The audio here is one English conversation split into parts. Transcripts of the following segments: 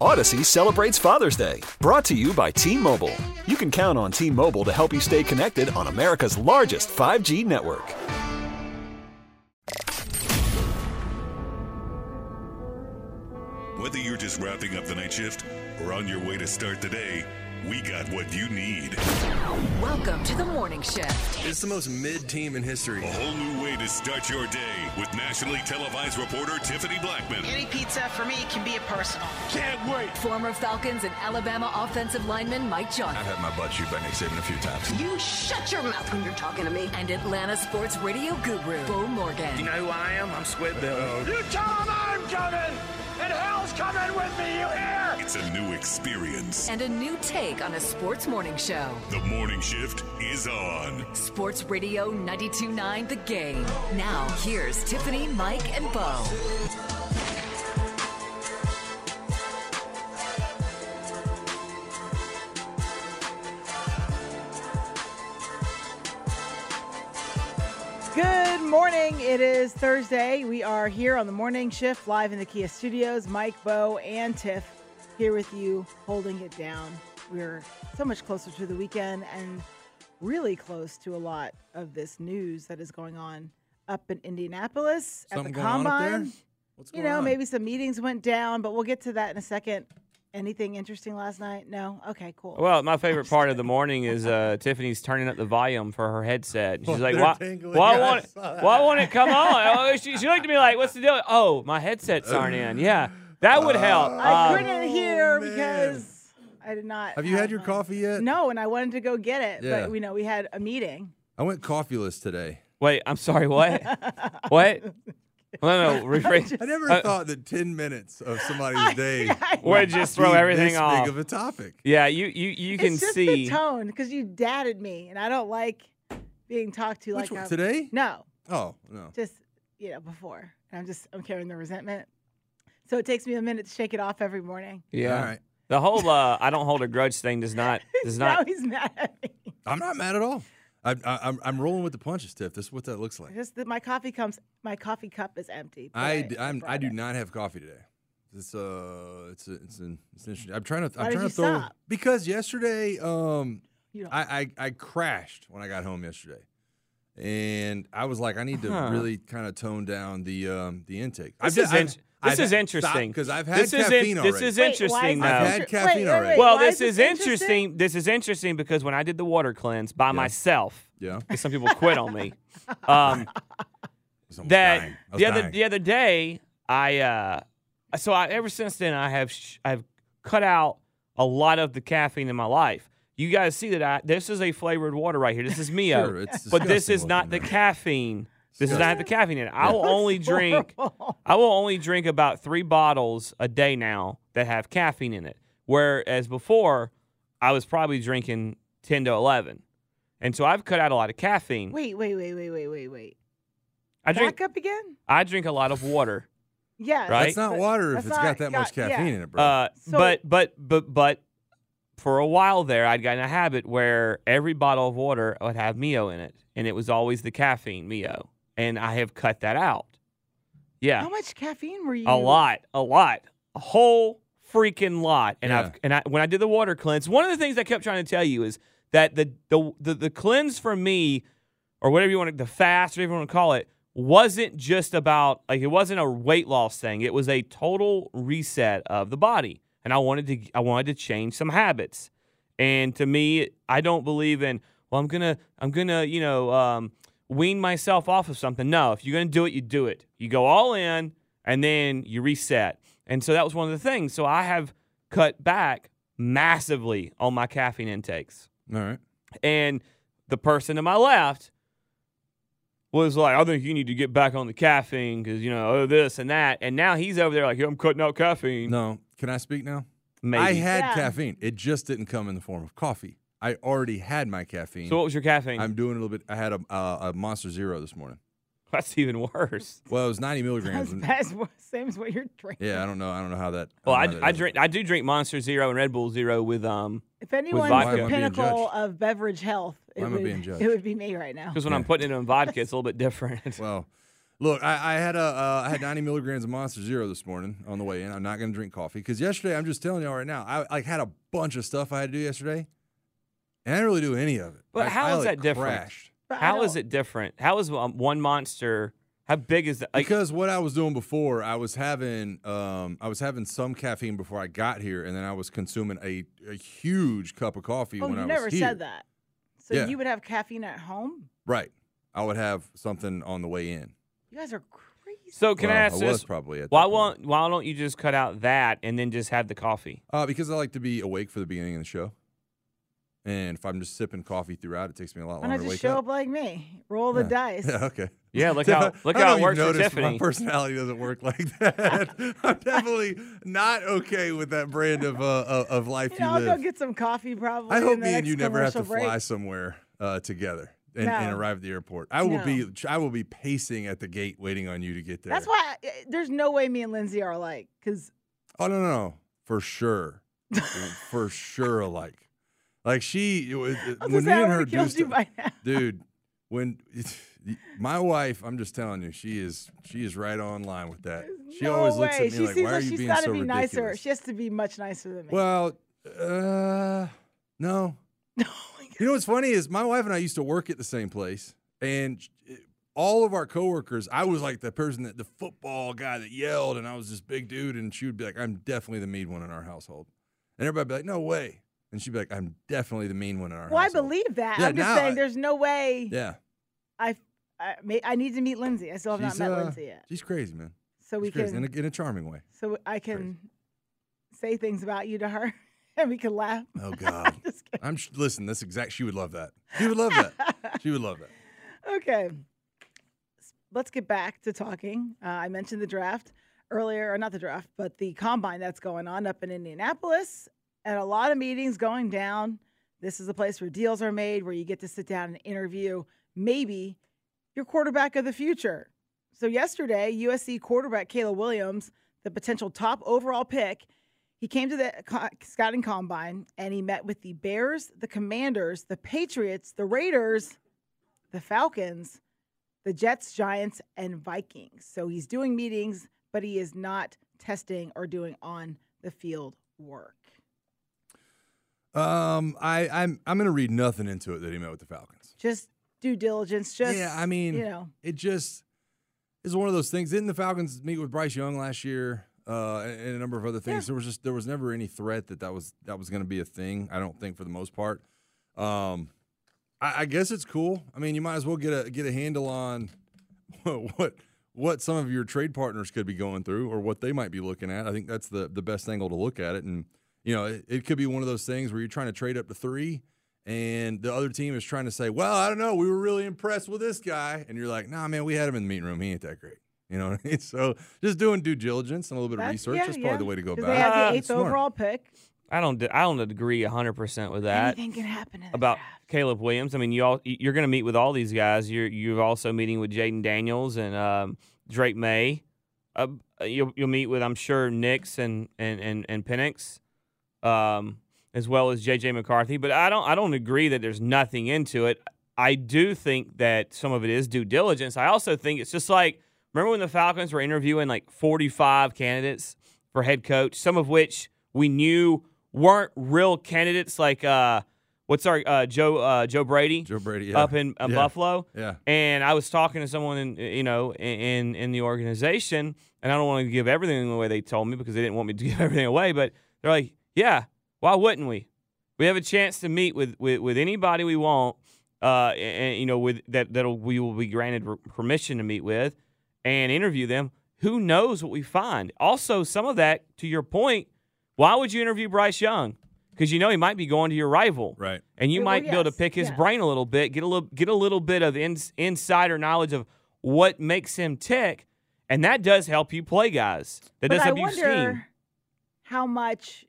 Odyssey celebrates Father's Day, brought to you by T Mobile. You can count on T Mobile to help you stay connected on America's largest 5G network. Whether you're just wrapping up the night shift or on your way to start the day, we got what you need. Welcome to the morning shift. It's the most mid team in history. A whole new way to start your day with nationally televised reporter Tiffany Blackmon. Any pizza for me can be a personal. Can't wait. Former Falcons and Alabama offensive lineman Mike Johnson. I've had my butt chewed by Nick Saban a few times. You shut your mouth when you're talking to me. And Atlanta sports radio guru Beau Morgan. Do You know who I am? I'm Squid Bill. You tell him I'm It's a new experience. And a new take on a sports morning show. The morning shift is on. Sports Radio 929 The Game. Now, here's Tiffany, Mike, and Beau. Good morning. It is Thursday. We are here on the morning shift live in the Kia studios. Mike, Beau, and Tiff here with you, holding it down. We're so much closer to the weekend and really close to a lot of this news that is going on up in Indianapolis Something at the going on combine. up there? What's you know, on? maybe some meetings went down, but we'll get to that in a second. Anything interesting last night? No. Okay, cool. Well, my favorite part of the morning is uh, Tiffany's turning up the volume for her headset. She's Oh, like, "Why? Why won't? saw that. Why won't it come on?" Oh, she, she looked at me like, "What's the deal?" Oh, my headsets aren't in. Yeah, that would help. I Um, couldn't hear Oh, man. because I did not. Have you had your my- coffee yet? No, and I wanted to go get it, Yeah. but we know we had a meeting. I went coffeeless today. wait, I'm sorry. What? what? No, no, rephrase. I never Uh, thought that 10 minutes of somebody's day Would just throw be everything this off. big of a topic. Yeah, you you you can it's just see. the tone because you dadded me, and I don't like being talked to Which like one, I'm- today? No, Oh, no. just you know before. And I'm just I'm carrying the resentment, so it takes me a minute to shake it off every morning. Yeah. All right. The whole uh, I don't hold a grudge thing does not does now not. he's mad at me. I'm not mad at all. I, I, I'm, I'm rolling with the punches, Tiff. This is what that looks like. Just that my coffee comes, my coffee cup is empty. but I, d- I I'm, I do not have coffee today. It's uh, it's a, it's an, it's interesting. I'm trying to, Why I'm did trying you to throw stop? because yesterday, um, You don't- I, I, I crashed when I got home yesterday, and I was like, I need to Huh. really kind of tone down the, um, the intake. This is in- this is interesting because I've had This is in- caffeine this already. is Wait, why interesting is though. this I've had caffeine wait, wait, already. wait, Well, why this is interesting? interesting. This is interesting because when I did the water cleanse by myself, yeah, some people quit on me, um, I was that dying. The other dying. the other day, I uh, so I ever since then I have sh- I've cut out a lot of the caffeine in my life. You guys see that I this is a flavored water right here. This is Mio, Sure, it's but this is not the caffeine. This is not have the caffeine in it. I will only drink. horrible. I will only drink about three bottles a day now that have caffeine in it. Whereas before, I was probably drinking 10 to 11. And so I've cut out a lot of caffeine. Wait, wait, wait, wait, wait, wait, wait. I drink Back up again? I drink a lot of water. Yeah. Right? That's not water if that's it's not got that much got- yeah. caffeine in it, bro. Uh, So- but but but but for a while there, I'd gotten a habit where every bottle of water would have Mio in it, and it was always the caffeine Mio, and I have cut that out. Yeah, How much caffeine were you? a lot, a lot, a whole freaking lot. And Yeah. I've and I when I did the water cleanse, one of the things I kept trying to tell you is that the the the, the cleanse for me, or whatever you want to, the fast, whatever you want to call it, wasn't just about like it wasn't a weight loss thing. It was a total reset of the body, and I wanted to I wanted to change some habits. And to me, I don't believe in well, I'm gonna I'm gonna you know um, wean myself off of something. No, if you're gonna do it, you do it. You go all in, and then you reset. And so that was one of the things. So I have cut back massively on my caffeine intakes. All right. And the person to my left was like, I think you need to get back on the caffeine because, you know, oh, this and that. And now he's over there like, I'm cutting out caffeine. No, Can I speak now? Maybe. I had Yeah. caffeine. It just didn't come in the form of coffee. I already had my caffeine. So what was your caffeine? I'm doing a little bit. I had a, uh, a Monster Zero this morning. That's even worse. Well, it was 90 milligrams. That's, and- bad as what- same as what you're drinking. yeah, I don't know. I don't know how that. Well, I, don't know how that I drink I do drink Monster Zero and Red Bull Zero with um If anyone's vodka. the Why am I being pinnacle of beverage health, it Why am I would, being judged? it would be me right now. because when I'm putting it in vodka, it's a little bit different. Well, look, I, I had a uh, I had 90 milligrams of Monster Zero this morning on the way in. I'm not going to drink coffee because yesterday, I'm just telling y'all right now, I like had a bunch of stuff I had to do yesterday, and I didn't really do any of it. But I- how I, is like, that different? crashed. How is it different? How is um, one monster? How big is that? Like, because what I was doing before, I was having um, I was having some caffeine before I got here, and then I was consuming a, a huge cup of coffee Oh, when I was here. you never said that. So Yeah. you would have caffeine at home? Right, I would have something on the way in. You guys are crazy. so can I ask I this? was probably at why won't Why don't you just cut out that and then just have the coffee? Uh, because I like to be awake for the beginning of the show. And if I'm just sipping coffee throughout, it takes me a lot Why longer not to just wake show up. up like me? Roll the Yeah. dice. Yeah, okay. Yeah, look how look how it works for Tiffany. My personality doesn't work like that. I'm definitely not okay with that brand of uh, of- of life You you, know, I'll live. go get some coffee probably. I hope in the me and you never have to commercial fly somewhere uh, together and, and arrive at the airport. I will No. be I will be pacing at the gate waiting on you to get there. That's why I, there's no way me and Lindsay are alike. Because Oh no, no, no, for sure, for sure alike. Like she, was- when me and her do stuff, dude. When my wife, I'm just telling you, she is she is right on line with that. She no always way. looks at me she like, seems "Why are like you she's being got to so be ridiculous?" nicer. She has to be much nicer than me. Well, uh, no. No. You know what's funny is my wife and I used to work at the same place, and all of our coworkers, I was like the person that the football guy that yelled, and I was this big dude, and she would be like, "I'm definitely the mean one in our household," and everybody be like, "No way," and she'd be like, "I'm definitely the mean one in our house. well, I believe that. Yeah, I'm just now saying I- there's no way Yeah, I, I, may, I need to meet Lindsay. I still have she's not met uh, Lindsay yet. she's crazy, man. So we She's crazy can, in a, in a charming way. so I can say things about you to her and we can laugh. Oh God, I'm sh- listen. That's exact. She would love that. She would love that. she would love that. Okay. Let's get back to talking. Uh, I mentioned the draft earlier, or not the draft, but the combine that's going on up in Indianapolis, and a lot of meetings going down. This is a place where deals are made, where you get to sit down and interview maybe your quarterback of the future. So, yesterday, USC quarterback Caleb Williams, the potential top overall pick, he came to the scouting combine and he met with the Bears, the Commanders, the Patriots, the Raiders, the Falcons, the Jets, Giants, and Vikings. So he's doing meetings, but he is not testing or doing on the field work. Um, I I'm I'm gonna read nothing into it that he met with the Falcons. Just due diligence. Just yeah, I mean, you know, it just is one of those things. Didn't the Falcons meet with Bryce Young last year? Uh, and, and a number of other things. There was just there was never any threat that that was that was going to be a thing. I don't think for the most part. Um, I, I guess it's cool. I mean, you might as well get a get a handle on what what what some of your trade partners could be going through or what they might be looking at. I think that's the the best angle to look at it. And you know, it, it could be one of those things where you're trying to trade up to three, and the other team is trying to say, "Well, I don't know, we were really impressed with this guy," and you're like, "Nah, man, we had him in the meeting room. He ain't that great." You know what I mean? So just doing due diligence and a little bit of That's- research yeah, is probably yeah. the way to go 'Cause about they it. have the Ah, eighth Smart. overall pick. I don't I don't agree 100% with that. Anything can happen in the about draft. Caleb Williams. I mean, you all you're going to meet with all these guys. You're you're also meeting with Jayden Daniels and um, Drake Maye. Uh, you'll you'll meet with I'm sure Nix and and and and Penix, um, as well as JJ McCarthy. But I don't I don't agree that there's nothing into it. I do think that some of it is due diligence. I also think it's just like remember when the Falcons were interviewing like 45 candidates for head coach, some of which we knew weren't real candidates like uh what's our uh, Joe uh, Joe Brady Joe Brady yeah. up in uh, Yeah. Buffalo. Yeah. And I was talking to someone in you know in in the organization, and I don't want to give everything away they told me because they didn't want me to give everything away. But they're like, yeah, why wouldn't we? We have a chance to meet with with, with anybody we want, uh, and you know with that that we will be granted permission to meet with and interview them. Who knows what we find? Also, some of that, to your point, why would you interview Bryce Young? Because you know he might be going to your rival, Right. and you well, might be able to pick his yeah. brain a little bit, get a little get a little bit of ins, insider knowledge of what makes him tick, and that does help you play guys. That But does I help you scheme. how much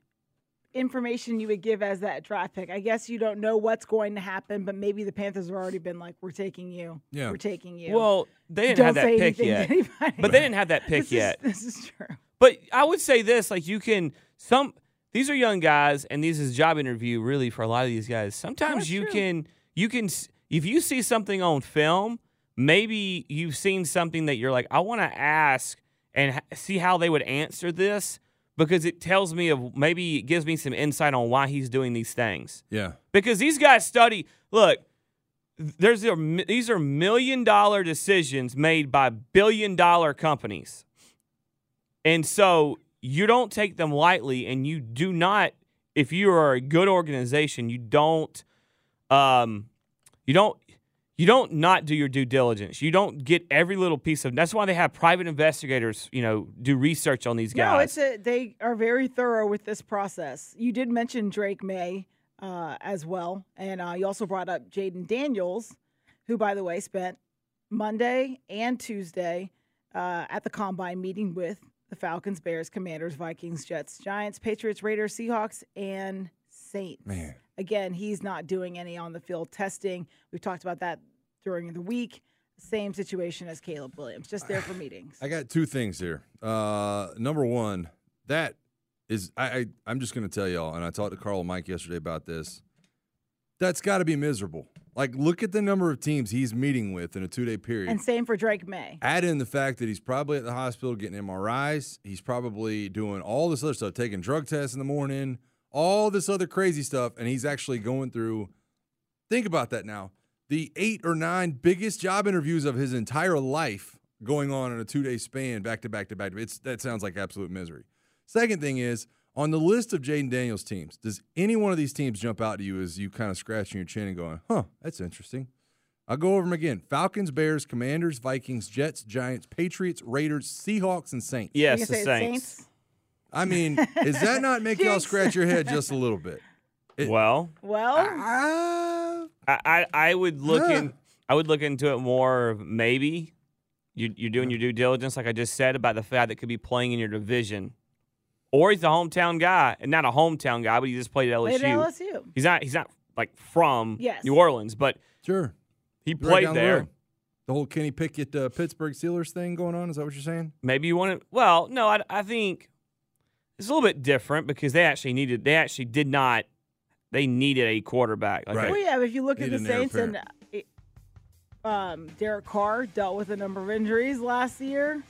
information you would give as that draft pick. I guess you don't know what's going to happen, but maybe the Panthers have already been like, "We're taking you. Yeah. We're taking you." Well, they didn't Don't have that say pick anything to yet. anybody. But they didn't have that pick This is- yet. this is true. But I would say this: like you can some these are young guys, and these is job interview really for a lot of these guys. Sometimes you can you can if you see something on film, maybe you've seen something that you're like, I want to ask and h- see how they would answer this because it tells me of maybe it gives me some insight on why he's doing these things. Yeah. Because these guys study. Look, there's a, these are million dollar decisions made by billion dollar companies. And so you don't take them lightly and you do not if you are a good organization, you don't um you don't you don't not do your due diligence. You don't get every little piece of that's why they have private investigators, you know, do research on these guys. No, it's a, they are very thorough with this process. You did mention Drake Maye uh, as well, and uh, you also brought up Jayden Daniels, who, by the way, spent Monday and Tuesday uh, at the combine meeting with the Falcons, Bears, Commanders, Vikings, Jets, Giants, Patriots, Raiders, Seahawks, and Saints. Man. Again, he's not doing any on the field testing. We've talked about that during the week. Same situation as Caleb Williams, just there for meetings. I got two things here. Uh, number one, that is I, I I'm just gonna tell y'all, and I talked to Carl and Mike yesterday about this. That's got to be miserable. Like, look at the number of teams he's meeting with in a two day period. And same for Drake Maye. Add in the fact that he's probably at the hospital getting MRIs. He's probably doing all this other stuff, taking drug tests in the morning, all this other crazy stuff, and he's actually going through. Think about that now. The eight or nine biggest job interviews of his entire life going on in a two day span, back to back to back. It's that sounds like absolute misery. Second thing is on the list of Jayden Daniels teams. Does any one of these teams jump out to you as you kind of scratching your chin and going, "Huh, that's interesting." I'll go over them again: Falcons, Bears, Commanders, Vikings, Jets, Giants, Patriots, Raiders, Seahawks, and Saints. Yes, the Saints. I mean, does that not make y'all scratch your head just a little bit? well, Well, Ah. I, I I would look Yeah. in I would look into it more maybe you you're doing your due diligence like I just said about the fact that could be playing in your division. Or he's a hometown guy, and not a hometown guy, but he just played at LSU. Played at LSU. He's not he's not like from Yes. New Orleans, but Sure. he Right played down the there. road. The whole Kenny Pickett uh, Pittsburgh Steelers thing going on. Is that what you're saying? Maybe you want to. Well, no, I, I think it's a little bit different because they actually needed. They actually did not. They needed a quarterback. Like Right. Well, yeah, if you look at the an Saints and uh, um, Derek Carr dealt with a number of injuries last year.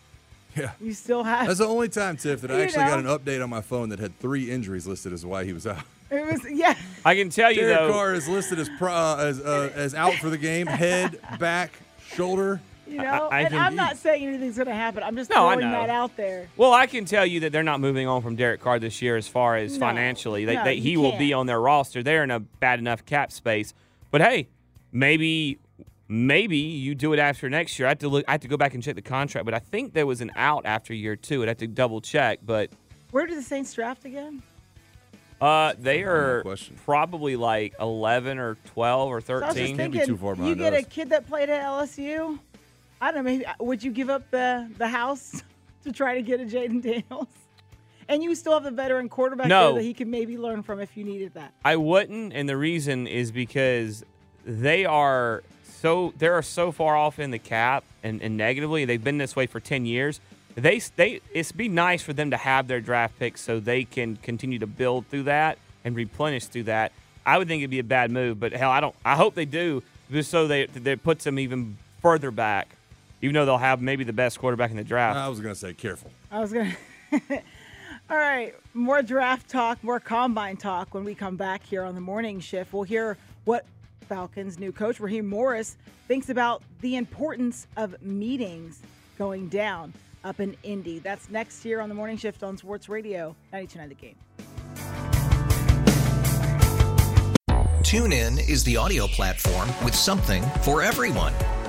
Yeah. You still have. That's the only time, Tiff, that I You actually got an update on my phone that had three injuries listed as why he was out. It was yeah. I can tell you Derek though. Carr is listed as pro, uh, as uh, as out for the game, head, back, shoulder. You know, I and can- I'm not saying anything's going to happen. I'm just No, throwing that out there. Well, I can tell you that they're not moving on from Derek Carr this year as far as No. financially. They, No, they, he will be can't. on their roster. They're in a bad enough cap space. But hey, maybe maybe you do it after next year. I have to look. I have to go back and check the contract. But I think there was an out after year two. I'd have to double check. But Where do the Saints draft again? uh, they are probably like eleven or twelve or So I was just thirteen. thinking, too far you behind get a kid that played at LSU. I don't know. Maybe uh, would you give up the the house to try to get a Jayden Daniels? And you still have the veteran quarterback No. there that he could maybe learn from if you needed that. I wouldn't, and the reason is because they are so they are so far off in the cap and, and negatively. They've been this way for ten years. They they it's be nice for them to have their draft picks so they can continue to build through that and replenish through that. I would think it'd be a bad move, but hell, I don't. I hope they do, just so they that puts them even further back. Even though they'll have maybe the best quarterback in the draft. I was gonna say careful. I was gonna. All right, more draft talk, more combine talk when we come back here on the morning shift. We'll hear what Falcons' new coach Raheem Morris thinks about the importance of meetings going down up in Indy. That's next here on the morning shift on Sports Radio 92.9 The Game. Tune in is the audio platform with something for everyone.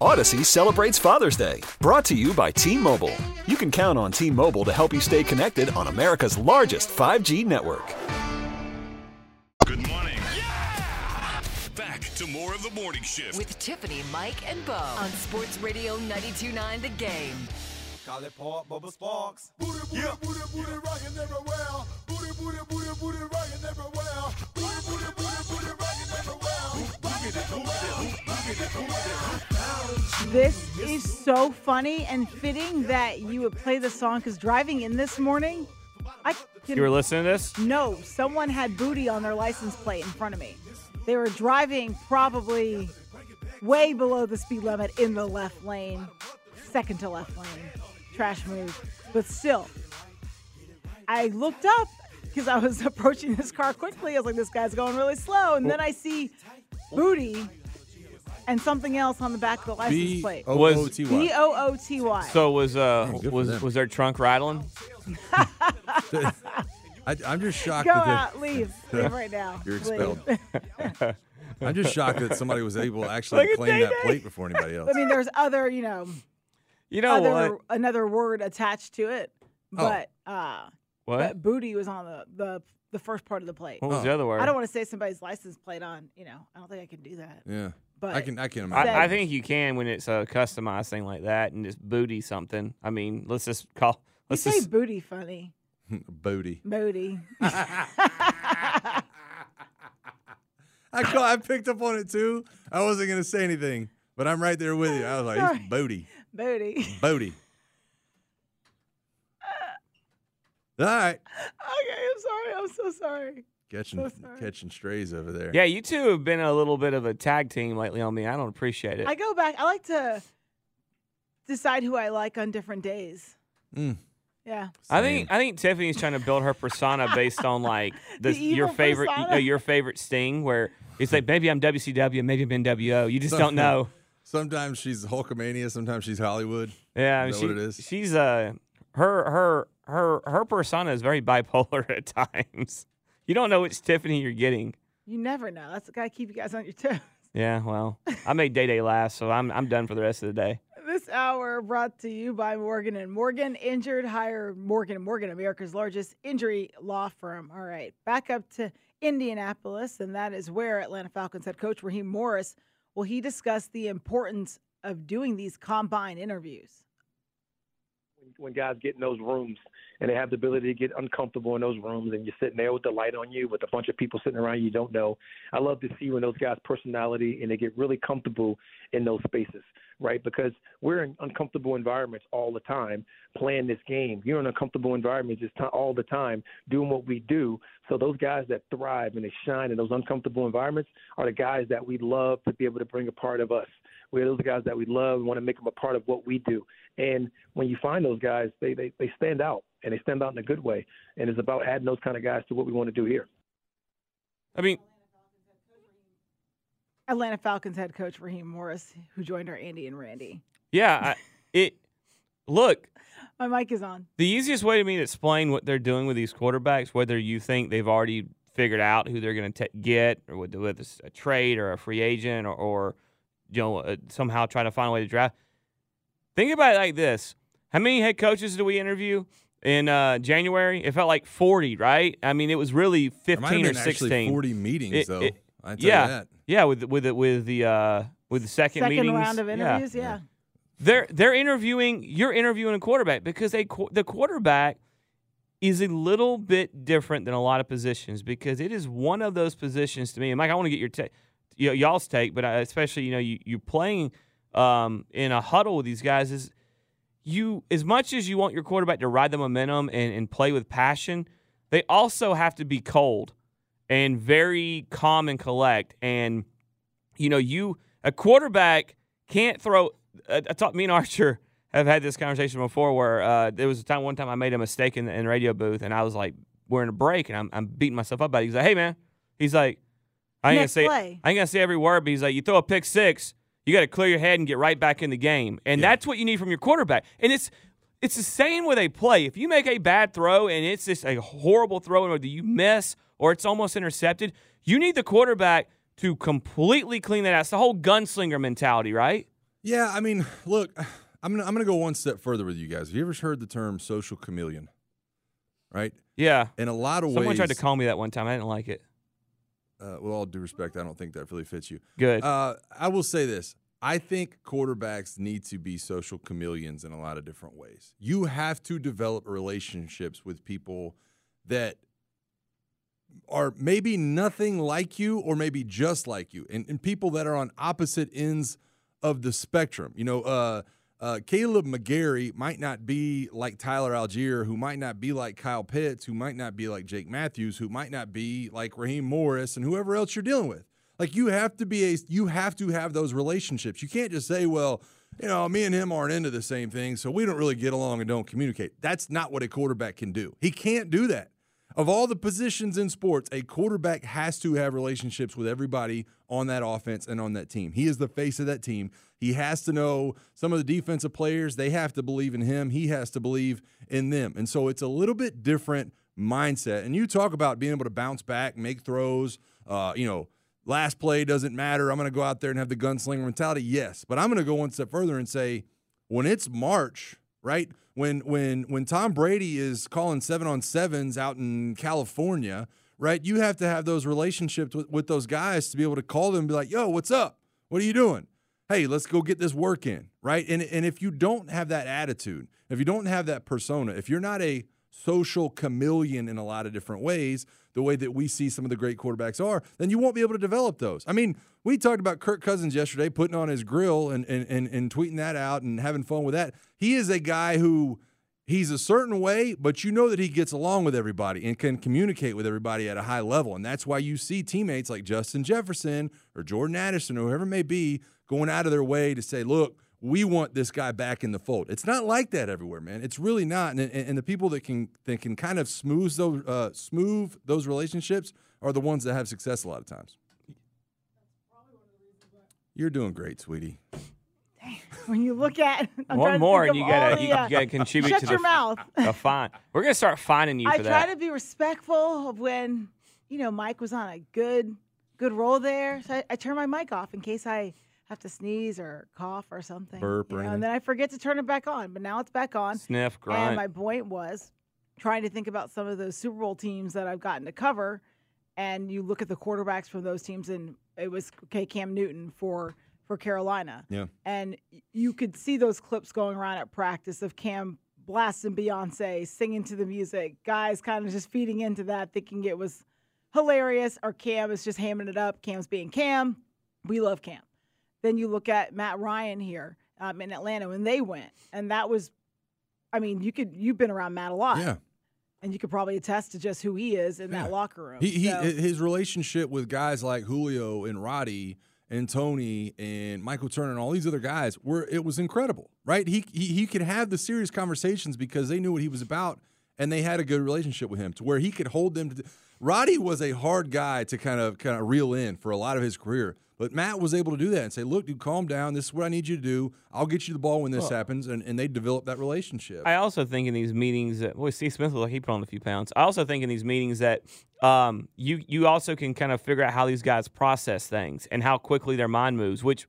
Odyssey celebrates Father's Day, brought to you by T Mobile. You can count on T Mobile to help you stay connected on America's largest 5G network. Good morning. Back to more of the morning shift. With Tiffany, Mike, and Beau on Sports Radio 92.9 The Game. Call it Port Bubba Sparks. Booty, booty, booty, booty, rockin' everywhere. Booty, booty, booty, booty, rockin' everywhere. Booty, booty, booty, booty, rockin' everywhere. Boogity, boogity, boogity, boogity. This is so funny and fitting that you would play the song because driving in this morning, I can, You were listening to this? No, someone had booty on their license plate in front of me. They were driving probably way below the speed limit in the left lane, second to left lane. Trash move. But still, I looked up because I was approaching this car quickly. I was like, this guy's going really slow. And then I see booty and something else on the back of the license B plate. O Was- O T B Y. O O T Y. So was uh good for was them. was their trunk rattling? I, I'm just shocked Go that they- out, leave. Leave right now. You're Leave. expelled. I'm just shocked that somebody was able to actually Look at claim that Day-Day. plate before anybody else. I mean, there's other, you know, You know other what? another word attached to it, Oh. but uh, What? but booty was on the the the first part of the plate. What was the other word? I don't want to say somebody's license plate on. You know, I don't think I can do that. yeah, But I can I can imagine. I, I think you can when it's a customized thing like that and just booty something. I mean, let's just call. You Let's say just. booty funny, Booty. booty. I call, I picked up on it too. I wasn't gonna say anything, but I'm right there with you. I was like, Sorry. it's booty, booty. booty. All right, Okay, I'm sorry. I'm so sorry. Catching So catching strays over there. Yeah, you two have been a little bit of a tag team lately on me. I don't appreciate it. I go back. I like to decide who I like on different days. Mm. Yeah. I think I think Tiffany's trying to build her persona based on like the, The your favorite persona? uh, your favorite sting where it's like maybe I'm WCW, maybe I'm NWO. You just don't know. Sometimes she's Hulkamania, sometimes she's Hollywood. Yeah, I mean, Is she, what it is? she's uh her her her her persona is very bipolar at times. You don't know which Tiffany you're getting. You never know. That's got to keep you guys on your toes. Yeah, well, I made Day Day last, so I'm I'm done for the rest of the day. This hour brought to you by Morgan and Morgan. Injured, hire Morgan and Morgan, America's largest injury law firm. All right, back up to Indianapolis, and that is where Atlanta Falcons head coach Raheem Morris will he discuss the importance of doing these combine interviews. When guys get in those rooms and they have the ability to get uncomfortable in those rooms and you're sitting there with the light on you with a bunch of people sitting around you don't know. I love to see when those guys' personality and they get really comfortable in those spaces, right? Because we're in uncomfortable environments all the time playing this game. You're in uncomfortable environments just ti- all the time doing what we do. So those guys that thrive and they shine in those uncomfortable environments are the guys that we love to be able to bring a part of us. We're those guys that we love. and want to make them a part of what we do. And when you find those guys, they, they, they stand out and they stand out in a good way. And it's about adding those kind of guys to what we want to do here. I mean, Atlanta Falcons head coach Raheem Morris, who joined our Andy and Randy. yeah, I, it. Look, My mic is on. the easiest way to me to explain what they're doing with these quarterbacks, whether you think they've already figured out who they're going to get, or with, with a, a trade or a free agent, or, or you know uh, somehow try to find a way to draft. Think about it like this: How many head coaches do we interview in uh, January? It felt like forty, right? I mean, it was really There might have fifteen or been actually sixteen. 40 meetings, It- though. it- I tell you yeah, that. Yeah, with with the, with the uh, with the second, Second meetings, round of yeah. interviews, yeah. They're they're interviewing. You're interviewing a quarterback because they the quarterback is a little bit different than a lot of positions because it is one of those positions to me. And Mike, I want to get your take, y'all's take, but especially you know you you're playing um, in a huddle with these guys is you as much as you want your quarterback to ride the momentum and, and play with passion, they also have to be cold and very calm and collect. And you know, you a quarterback can't throw. I, I thought me and Archer have had this conversation before where uh, there was a time one time I made a mistake in the, in the radio booth and I was like, we're in a break and I'm, I'm beating myself up about it. He's like, hey man, he's like, I ain't Next gonna say play. I ain't gonna say every word, but he's like, you throw a pick six, you got to clear your head and get right back in the game, and that's what you need from your quarterback. And it's it's the same with a play. If you make a bad throw and it's just a horrible throw, or do you miss or it's almost intercepted. You need the quarterback to completely clean that out. It's the whole gunslinger mentality, right? Yeah, I mean, look, I'm gonna I'm gonna go one step further with you guys. Have you ever heard the term social chameleon? Right? Yeah. In a lot of Someone ways, Someone tried to call me that one time. I didn't like it. uh, with all due respect, I don't think that really fits you. Good. Uh, I will say this. I think quarterbacks need to be social chameleons in a lot of different ways. You have to develop relationships with people that are maybe nothing like you or maybe just like you, and, and people that are on opposite ends of the spectrum. You know, uh, uh, Kaleb McGary might not be like Tyler Allgeier, who might not be like Kyle Pitts, who might not be like Jake Matthews, who might not be like Raheem Morris, and whoever else you're dealing with. Like you have to be a, you have to have those relationships. You can't just say, well, you know, me and him aren't into the same thing, so we don't really get along and don't communicate. That's not what a quarterback can do. He can't do that. Of all the positions in sports, a quarterback has to have relationships with everybody on that offense and on that team. He is the face of that team. He has to know some of the defensive players. They have to believe in him. He has to believe in them. And so it's a little bit different mindset. And you talk about being able to bounce back, make throws, uh, you know, last play doesn't matter. I'm going to go out there and have the gunslinger mentality. Yes. But I'm going to go one step further and say when it's March, right? When when when Tom Brady is calling seven on sevens out in California, right? You have to have those relationships with, with those guys to be able to call them and be like, yo, what's up? What are you doing? Hey, let's go get this work in, right? And and if you don't have that attitude, if you don't have that persona, if you're not a social chameleon in a lot of different ways, the way that we see some of the great quarterbacks are, then you won't be able to develop those. I mean, we talked about Kirk Cousins yesterday, putting on his grill and and and, and tweeting that out and having fun with that. He is a guy who he's a certain way, but you know that he gets along with everybody and can communicate with everybody at a high level. And that's why you see teammates like Justin Jefferson or Jordan Addison or whoever it may be going out of their way to say, look, we want this guy back in the fold. It's not like that everywhere, man. It's really not. And, and, and the people that can that can kind of smooth those uh, smooth those relationships are the ones that have success a lot of times. You're doing great, sweetie. When you look at I'm One more, think and you gotta all you, uh, you gotta contribute shut to your the, mouth. the fine. We're gonna start finding you I for try that. to be respectful of when you know Mike was on a good good roll there. So I, I turn my mic off in case I have to sneeze or cough or something. Burp you know, and then I forget to turn it back on. But now it's back on. Sniff, And my point was trying to think about some of those Super Bowl teams that I've gotten to cover, and you look at the quarterbacks from those teams, and it was okay Cam Newton for for Carolina. Yeah. And you could see those clips going around at practice of Cam blasting Beyonce, singing to the music, guys kind of just feeding into that, thinking it was hilarious, or Cam is just hamming it up. Cam's being Cam. We love Cam. Then you look at Matt Ryan here um, in Atlanta when they went, and that was, I mean, you could you've been around Matt a lot, Yeah. and you could probably attest to just who he is in that locker room. He, he So- his relationship with guys like Julio and Roddy and Tony and Michael Turner and all these other guys were it was incredible, right? He he, he could have the serious conversations because they knew what he was about and they had a good relationship with him to where he could hold them to Roddy was a hard guy to kind of kind of reel in for a lot of his career. But Matt was able to do that and say, "Look, dude, calm down. This is what I need you to do. I'll get you the ball when this Well- happens." And, and they develop that relationship. I also think in these meetings that boy, Steve Smith looked like he put on a few pounds. I also think in these meetings that um, you you also can kind of figure out how these guys process things and how quickly their mind moves. Which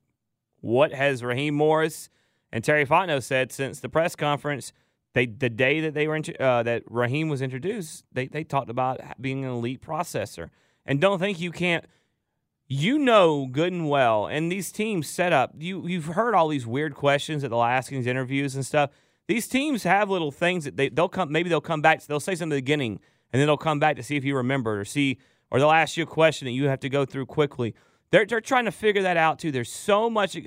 what has Raheem Morris and Terry Fontenot said since the press conference? They the day that they were uh, that Raheem was introduced, they they talked about being an elite processor. And don't think you can't you know good and well, and these teams set up. You you've heard all these weird questions that they'll ask in these interviews and stuff. These teams have little things that they they'll come. Maybe they'll come back. They'll say something at the beginning, and then they'll come back to see if you remember or see, or they'll ask you a question that you have to go through quickly. They're they're trying to figure that out too. There's so much.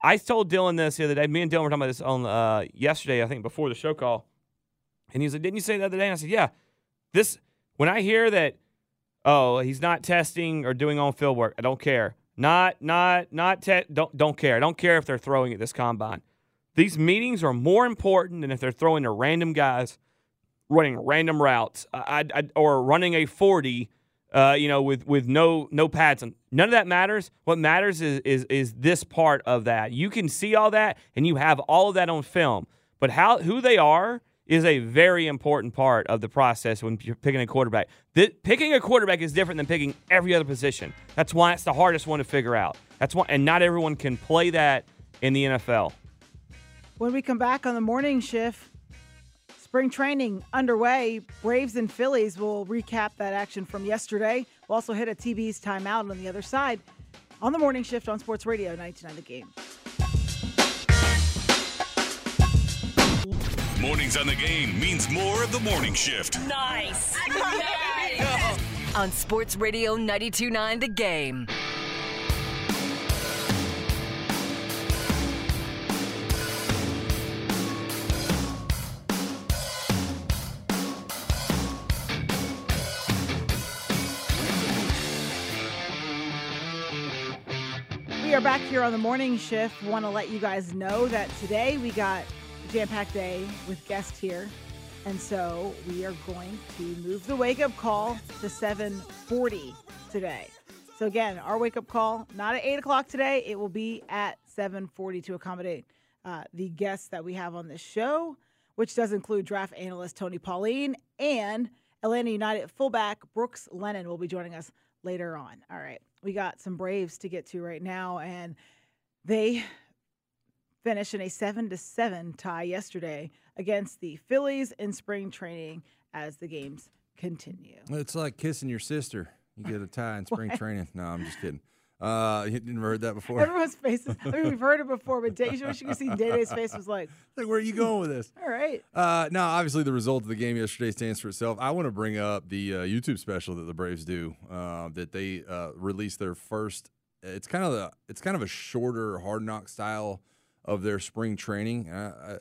I told Dylan this the other day. Me and Dylan were talking about this on uh, yesterday, I think, before the show call, and he like, "Didn't you say the other day?" And I said, "Yeah." This when I hear that oh, he's not testing or doing on field work. I don't care. Not, not, not. Te- don't, don't care. I don't care if they're throwing at this combine. These meetings are more important than if they're throwing to random guys running random routes I, I, or running a forty. Uh, you know, with with no no pads on. None of that matters. What matters is is is this part of that. You can see all that, and you have all of that on film. But how who they are is a very important part of the process when you're picking a quarterback. Th- picking a quarterback is different than picking every other position. That's why it's the hardest one to figure out. That's why, and not everyone can play that in the NFL. When we come back on the morning shift, spring training underway. Braves and Phillies will recap that action from yesterday. We'll also hit a TB's timeout on the other side on the morning shift on Sports Radio 99 The Game. Mornings on the game means more of the morning shift. Nice. nice. on Sports Radio 92.9 The Game. We are back here on the morning shift. Want to let you guys know that today we got a jam-packed day with guests here, and so we are going to move the wake-up call to 7:40 today. So again, our wake-up call not at eight o'clock today. It will be at 7:40 to accommodate uh, the guests that we have on this show, which does include draft analyst Tony Pauline and Atlanta United fullback Brooks Lennon will be joining us later on. All right we got some Braves to get to right now, and they finished in a seven to seven tie yesterday against the Phillies in spring training as the games continue. It's like kissing your sister. You get a tie in spring training. No, I'm just kidding. Uh, you never heard that before. Everyone's faces. I mean, we've heard it before, but you wish you could see Day Day's face was like, like, where are you going with this? All right. Uh, now, obviously, the result of the game yesterday stands for itself. I want to bring up the uh, YouTube special that the Braves do. Uh, that they uh, released their first. It's kind of the. It's kind of a shorter hard knock style of their spring training. Uh,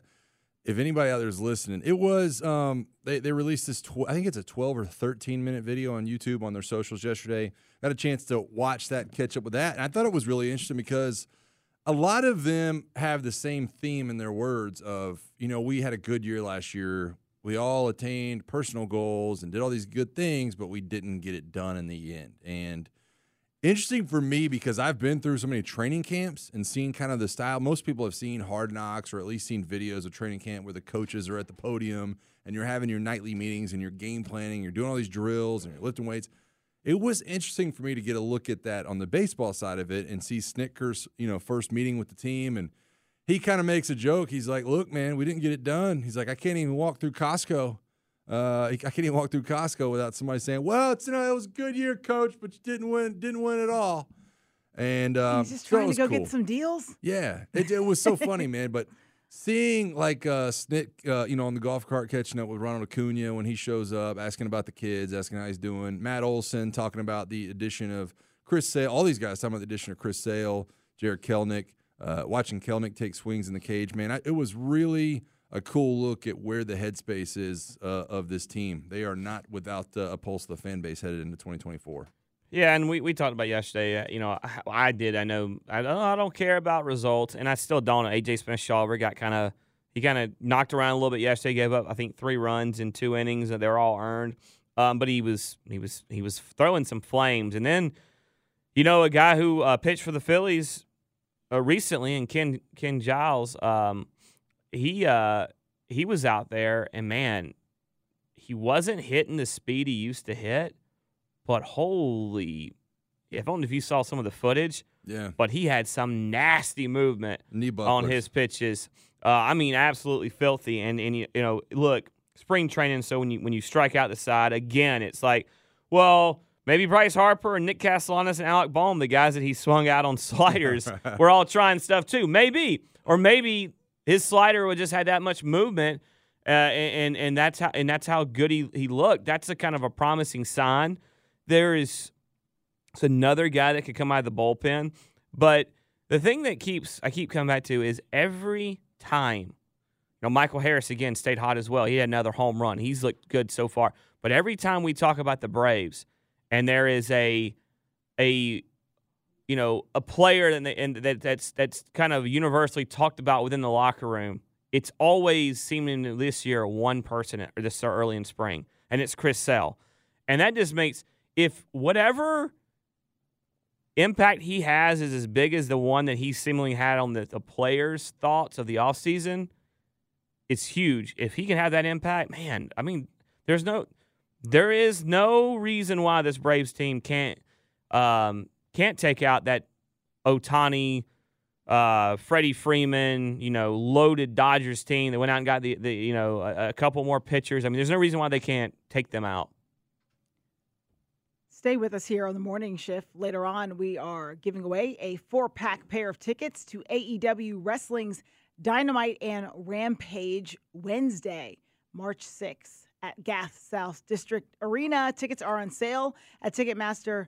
if anybody out there is listening, it was um, they they released this. Tw- I think it's a twelve or thirteen minute video on YouTube on their socials yesterday. Got a chance to watch that, catch up with that, and I thought it was really interesting because a lot of them have the same theme in their words of you know we had a good year last year. We all attained personal goals and did all these good things, but we didn't get it done in the end. And interesting for me because I've been through so many training camps and seen kind of the style. Most people have seen Hard Knocks or at least seen videos of training camp where the coaches are at the podium and you're having your nightly meetings and you're game planning, you're doing all these drills and you're lifting weights. It was interesting for me to get a look at that on the baseball side of it and see Snitker's, you know, first meeting with the team and he kind of makes a joke. He's like, "Look, man, we didn't get it done." He's like, "I can't even walk through Costco." Uh, I can't even walk through Costco without somebody saying, "Well, it's you know it was a good year, coach, but you didn't win, didn't win at all." And um, he's just trying to go cool. get some deals. Yeah, it, it was so funny, man. But seeing like uh, Snit, uh, you know, on the golf cart catching up with Ronald Acuna when he shows up, asking about the kids, asking how he's doing. Matt Olson talking about the addition of Chris Sale. All these guys talking about the addition of Chris Sale, Jarred Kelenic. Uh, watching Kelenic take swings in the cage, man, I, it was really a cool look at where the headspace is uh, of this team. They are not without uh, a pulse of the fan base headed into 2024. Yeah, and we, we talked about yesterday. Uh, you know, I, I did. I know I don't, I don't care about results, and I still don't. AJ Smith Shawver got kind of he kind of knocked around a little bit yesterday. Gave up I think three runs in two innings, and they're all earned. Um, but he was he was he was throwing some flames, and then you know a guy who uh, pitched for the Phillies uh, recently, and Ken Ken Giles. Um, he uh, he was out there, and man, he wasn't hitting the speed he used to hit. But holy, if only if you saw some of the footage. Yeah. But he had some nasty movement on his pitches. Uh, I mean, absolutely filthy. And and you, you know, look, spring training. So when you when you strike out the side again, it's like, well, maybe Bryce Harper and Nick Castellanos and Alec Bohm, the guys that he swung out on sliders, were all trying stuff too. Maybe, or maybe his slider would just had that much movement, uh, and and that's how and that's how good he he looked. That's a kind of a promising sign. There is it's another guy that could come out of the bullpen, but the thing that keeps I keep coming back to is every time. You know, Michael Harris again stayed hot as well. He had another home run. He's looked good so far. But every time we talk about the Braves, and there is a a you know a player and, that that's that's kind of universally talked about within the locker room. It's always seeming this year one person or this early in spring, and it's Chris Sale, and that just makes if whatever impact he has is as big as the one that he seemingly had on the, the players' thoughts of the offseason, it's huge. If he can have that impact, man, I mean, there's no, there is no reason why this Braves team can't, um, can't take out that Ohtani, uh, Freddie Freeman, you know, loaded Dodgers team that went out and got the, the you know, a, a couple more pitchers. I mean, there's no reason why they can't take them out. Stay with us here on the morning shift. Later on, we are giving away a four pack pair of tickets to AEW Wrestling's Dynamite and Rampage Wednesday, March 6th at Gas South District Arena. Tickets are on sale at Ticketmaster.com.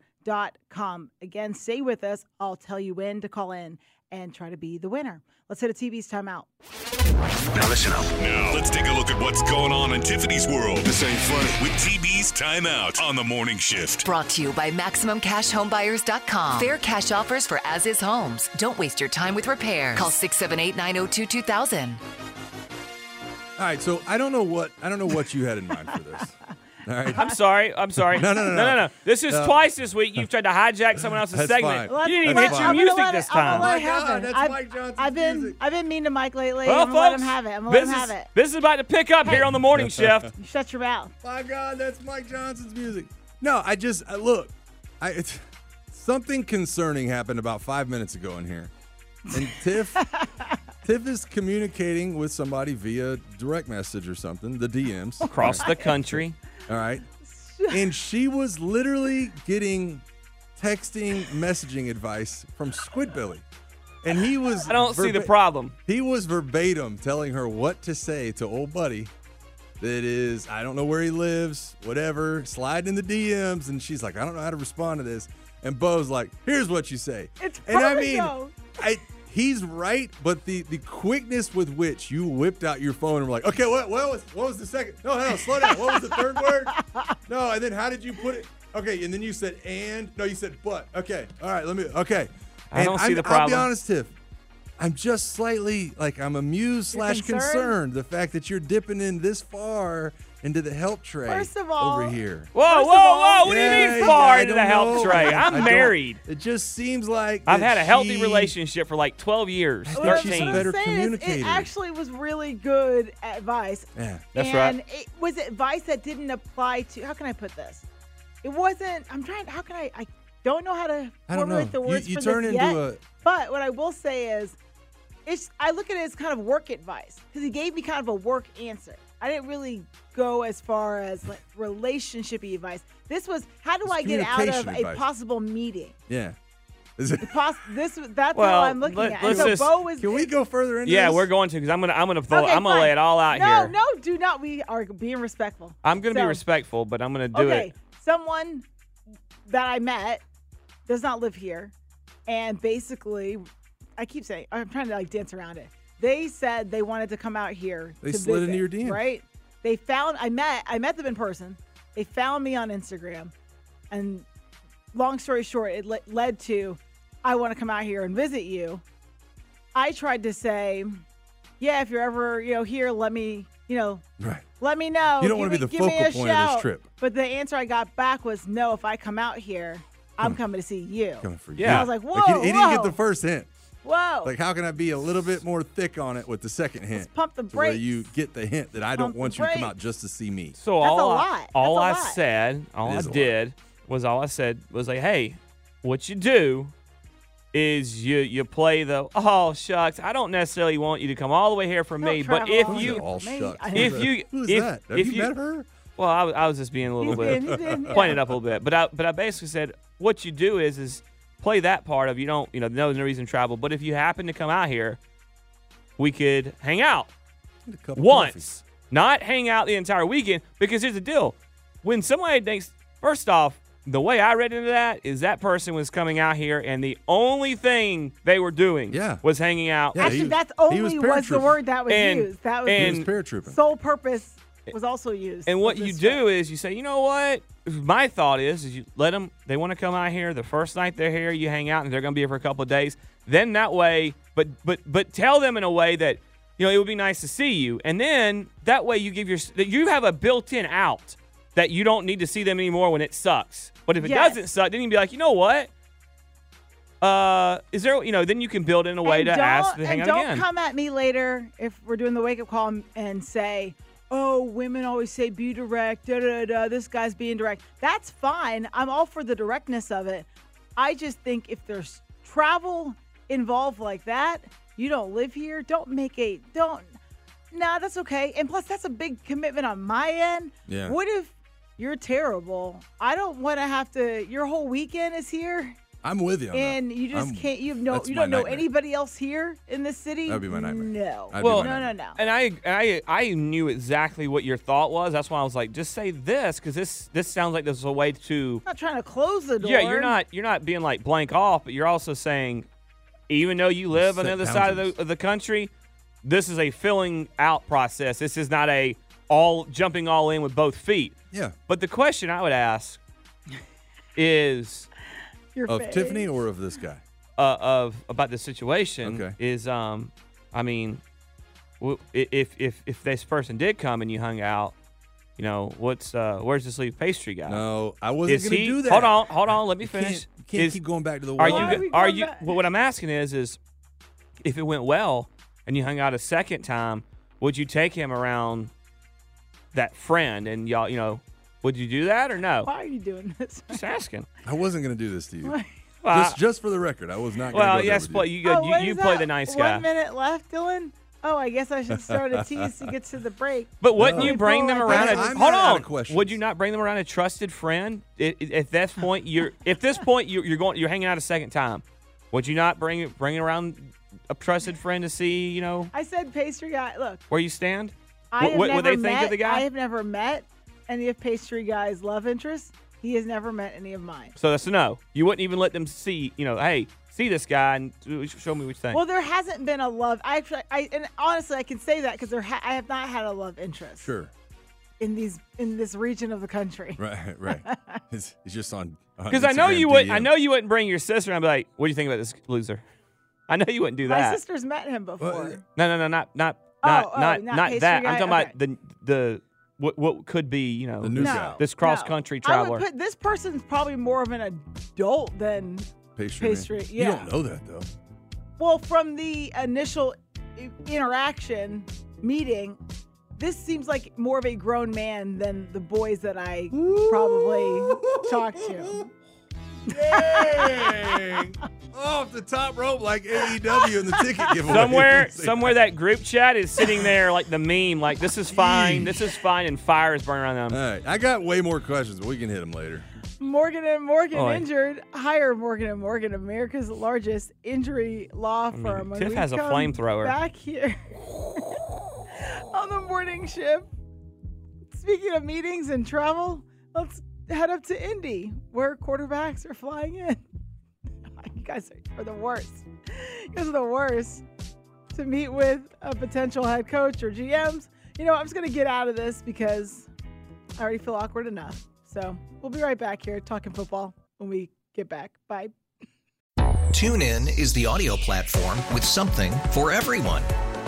Again, stay with us. I'll tell you when to call in and try to be the winner. Let's hit a TB's timeout. Now listen up. Now let's take a look at what's going on in Tiffany's world. This ain't funny. With TB's timeout on the morning shift. Brought to you by MaximumCashHomeBuyers.com. Fair cash offers for as is homes. Don't waste your time with repairs. Call 678 902 2000. All right, so I don't know what I don't know what you had in mind for this. All right. I'm sorry. I'm sorry. No, no, no, no, no. no. This is No. twice this week. You've tried to hijack someone else's That's segment. fine. You didn't even hit your music this time. gonna let it Oh my God, that's I've, Mike Johnson's I've been music. I've been mean to Mike lately. Well, I'm gonna let him have it. I'm gonna let him business, have it. business is about to pick up here on the morning shift. You shut your mouth. My God, that's Mike Johnson's music. No, I just I, look. I it's, something concerning happened about five minutes ago in here, and Tiff Tiff is communicating with somebody via direct message or something, the DMs Across the country. All right, and she was literally getting texting messaging advice from Squidbilly. And he was I don't see the problem. He was verbatim telling her what to say to old buddy that is, I don't know where he lives, whatever, sliding in the DMs. And she's like, I don't know how to respond to this. And Beau's like, here's what you say. It's and I perfect, mean, though. I, he's right, but the, the quickness with which you whipped out your phone and were like, okay, what, what, was, what was the second? No, no, slow down. What was the third word? No, and then how did you put it? Okay, and then you said and. No, you said but. Okay, all right, let me. Okay. I And don't see I'm- the I'll be honest, Tiff. I'm just slightly like I'm amused You're slash concerned? concerned the fact that you're dipping in this far into the help tray First of all- over here. Whoa, First whoa, all- whoa! What do you mean far I into don't the help know. tray? I I'm married. It just seems like I've had a healthy she- relationship for like 12 years, I think What she's a better communicator. It actually was really good advice. Yeah. That's and right. And it was advice that didn't apply to. How can I put this? It wasn't. I'm trying. How can I? I don't know how to I don't formulate know. the You- words you for turn this into yet. a- But what I will say is, it's. I look at it as kind of work advice because he gave me kind of a work answer. I didn't really go as far as like relationshipy advice. This was how do It's I get out of communication a possible meeting? Yeah. Is it, Poss- this that's Well, how I'm looking let- at. let's so just- Beau was. can we go further into Yeah, this? we're going to because I'm gonna I'm gonna throw, Okay, I'm gonna lay it all out no, here. No, no, do not. We are being respectful. I'm gonna be respectful, but I'm gonna do okay, it. someone that I met does not live here, and basically, I keep saying I'm trying to like dance around it. They said they wanted to come out here. They to slid visit, into your DMs. right? They found I met I met them in person. They found me on Instagram, and long story short, it le- led to I want to come out here and visit you. I tried to say, yeah, if you're ever you know here, let me you know Right. let me know. You don't Give wanna me- be the focal a point of this trip. But the answer I got back was no. If I come out here, I'm coming to see you. Coming for you. Yeah. I was like, whoa, Like, he, he didn't get the first hint. Whoa. Like, how can I be a little bit more thick on it with the second hint? pump the to where you get the hint that I don't Pump want you to come out just to see me. So That's all a I, lot. all That's I a lot. said, all I is a lot. did was all I said was like, hey, what you do is you you play the oh shucks. I don't necessarily want you to come all the way here for Don't me, but if you all shucks. If you? Who's if, that? Have if you, met her? Well, I, was- I was just being a little bit been- he's been- yeah. playing it up a little bit, but I but I basically said what you do is is play that part of you don't you know no no reason to travel, but if you happen to come out here, we could hang out Get a couple once, coffees. not hang out the entire weekend. Because here's the deal: when somebody thinks, first off, the way I read into that is that person was coming out here, and the only thing they were doing Yeah. was hanging out. Yeah, Actually, he- that's only was was, the word that was And- used. That was He and- was paratrooping. sole purpose was also used. And what you do is you say, you know what? My thought is, is you let them. They want to come out here. The first night they're here, you hang out, and they're going to be here for a couple of days. Then that way, but but but tell them in a way that you know it would be nice to see you, and then that way you give your that you have a built-in out that you don't need to see them anymore when it sucks. But if it Yes. doesn't suck, then you can be like, you know what? Uh, is there? You know, then you can build in a way and to ask to hang and out don't again. come at me later if we're doing the wake up call and- and say, "Oh, women always say be direct." Da da da. This guy's being direct. That's fine. I'm all for the directness of it. I just think if there's travel involved like that, you don't live here. Don't make a don't. Nah, that's okay. And plus, that's a big commitment on my end. Yeah. What if you're terrible? I don't want to have to. Your whole weekend is here. I'm with you. on that. And you just I'm- can't. You have no. You don't know nightmare. anybody else here in this city. That'd be my nightmare. No. That'd Well, my no, no, no. And I, I, I knew exactly what your thought was. That's why I was like, just say this because this, this sounds like this is a way to. I'm not trying to close the door. Yeah, you're not, you're not being like blank off, but you're also saying, even though you live on the other side of the, of the country, this is a filling out process. This is not a all jumping all in with both feet. Yeah. But the question I would ask is Your Of face. Tiffany or of this guy? uh, of about the situation Okay. is um I mean if if if this person did come and you hung out, you know what's uh where's this leaf pastry guy? No, I wasn't Is going to he- do that. Hold on, hold on. Let me You can't- finish. You can't Is- keep going back to the Are you are we are you? back? Well, what I'm asking is is if it went well and you hung out a second time, would you take him around that friend and y'all you know would you do that or no? Why are you doing this? Just asking. I wasn't going to do this to you. Well, just, just for the record, I was not going to well go yes, with play you. you. Oh, you you play the nice guy. One minute left, Dylan. Oh, I guess I should start a tease to get to the break. But wouldn't No. you bring them around? like A, that. I'm hold not out on. of. Would you not bring them around a trusted friend? I- I- At this point, you're if this point you're, you're going you're hanging out a second time. Would you not bring bring around a trusted friend to see you know I said pastry guy. Look, where you stand? I What- have what never would they met, think of the guy? I have never met any of pastry guy's love interests. He has never met any of mine. So that's a no. You wouldn't even let them see you know hey see this guy and show me what you think. Well, there hasn't been a love. I actually, I and honestly, I can say that because there, ha- I have not had a love interest Sure. in these in this region of the country. Right, right. it's, it's just on. Because I know you would I know you wouldn't bring your sister and be like, what do you think about this loser? I know you wouldn't do that. My sister's met him before. Uh, no, no, no, not not Oh, not oh, not not not that. guy? I'm talking Okay. about the the what what could be you know The new no, this cross country no. I traveler. would put this person's probably more of an adult than pastry. pastry, man. yeah. You don't know that though. well from the initial interaction meeting. This seems like more of a grown man than the boys that I probably talked to. Dang! Off the top rope like AEW in the ticket giveaway. somewhere somewhere that group chat is sitting there like the meme, like this is fine, this is fine, and fire is burning around them. All right, I got way more questions, but we can hit them later. Morgan and Morgan Oh, injured. Hire Morgan and Morgan, America's largest injury law mean, firm. When Tiff we has a come flamethrower. Back here on the morning shift. Speaking of meetings and travel, let's head up to Indy, where quarterbacks are flying in. You guys are the worst. You guys are the worst. To meet with a potential head coach or GMs. You know, I'm just gonna get out of this because I already feel awkward enough. So we'll be right back here talking football when we get back. Bye. TuneIn is the audio platform with something for everyone.